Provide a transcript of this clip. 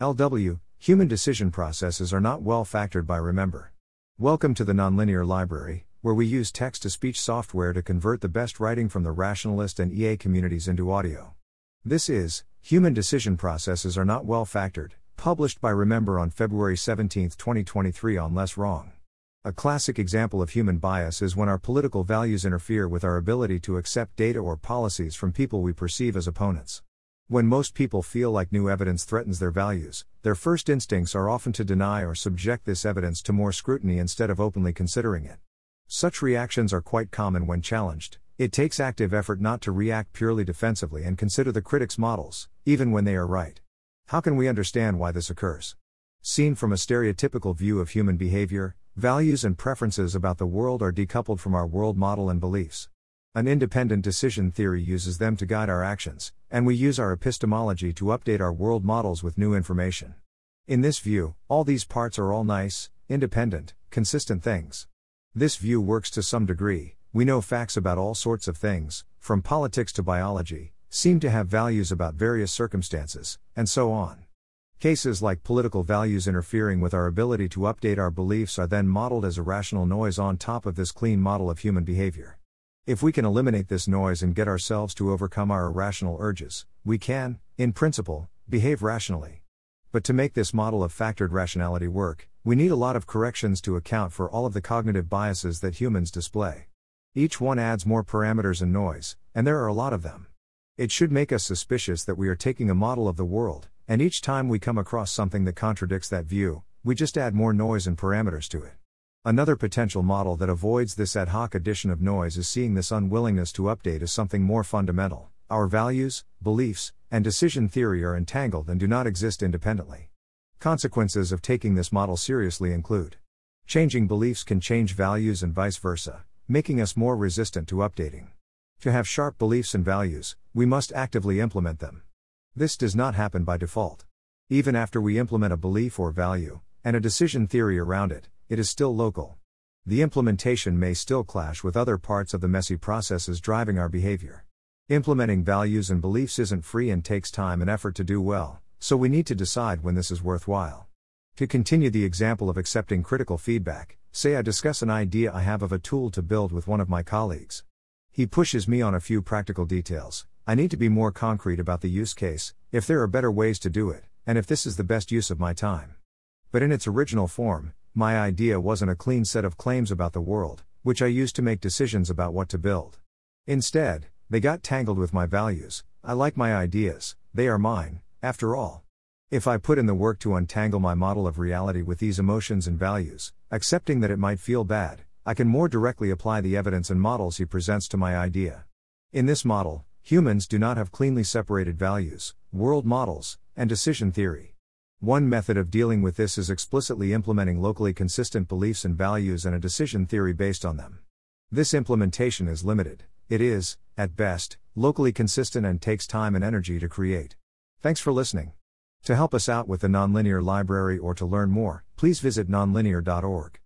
LW, human decision processes are not well factored by Remember. Welcome to the Nonlinear Library, where we use text to speech software to convert the best writing from the rationalist and EA communities into audio. This is Human Decision Processes Are Not Well Factored, published by Remember on February 17, 2023, on Less Wrong. A classic example of human bias is when our political values interfere with our ability to accept data or policies from people we perceive as opponents. When most people feel like new evidence threatens their values, their first instincts are often to deny or subject this evidence to more scrutiny instead of openly considering it. Such reactions are quite common when challenged. It takes active effort not to react purely defensively and consider the critics' models, even when they are right. How can we understand why this occurs? Seen from a stereotypical view of human behavior, values and preferences about the world are decoupled from our world model and beliefs. An independent decision theory uses them to guide our actions, and we use our epistemology to update our world models with new information. In this view, all these parts are all nice, independent, consistent things. This view works to some degree. We know facts about all sorts of things, from politics to biology, seem to have values about various circumstances, and so on. Cases like political values interfering with our ability to update our beliefs are then modeled as irrational noise on top of this clean model of human behavior. If we can eliminate this noise and get ourselves to overcome our irrational urges, we can, in principle, behave rationally. But to make this model of factored rationality work, we need a lot of corrections to account for all of the cognitive biases that humans display. Each one adds more parameters and noise, and there are a lot of them. It should make us suspicious that we are taking a model of the world, and each time we come across something that contradicts that view, we just add more noise and parameters to it. Another potential model that avoids this ad hoc addition of noise is seeing this unwillingness to update as something more fundamental. Our values, beliefs, and decision theory are entangled and do not exist independently. Consequences of taking this model seriously include changing beliefs can change values and vice versa, making us more resistant to updating. To have sharp beliefs and values, we must actively implement them. This does not happen by default. Even after we implement a belief or value, and a decision theory around it, it is still local. The implementation may still clash with other parts of the messy processes driving our behavior. Implementing values and beliefs isn't free and takes time and effort to do well, so we need to decide when this is worthwhile. To continue the example of accepting critical feedback, say I discuss an idea I have of a tool to build with one of my colleagues. He pushes me on a few practical details. I need to be more concrete about the use case, if there are better ways to do it, and if this is the best use of my time. But in its original form, my idea wasn't a clean set of claims about the world, which I used to make decisions about what to build. Instead, they got tangled with my values. I like my ideas, they are mine, after all. If I put in the work to untangle my model of reality with these emotions and values, accepting that it might feel bad, I can more directly apply the evidence and models he presents to my idea. In this model, humans do not have cleanly separated values, world models, and decision theory. One method of dealing with this is explicitly implementing locally consistent beliefs and values and a decision theory based on them. This implementation is limited, it is, at best, locally consistent and takes time and energy to create. Thanks for listening. To help us out with the Nonlinear Library or to learn more, please visit nonlinear.org.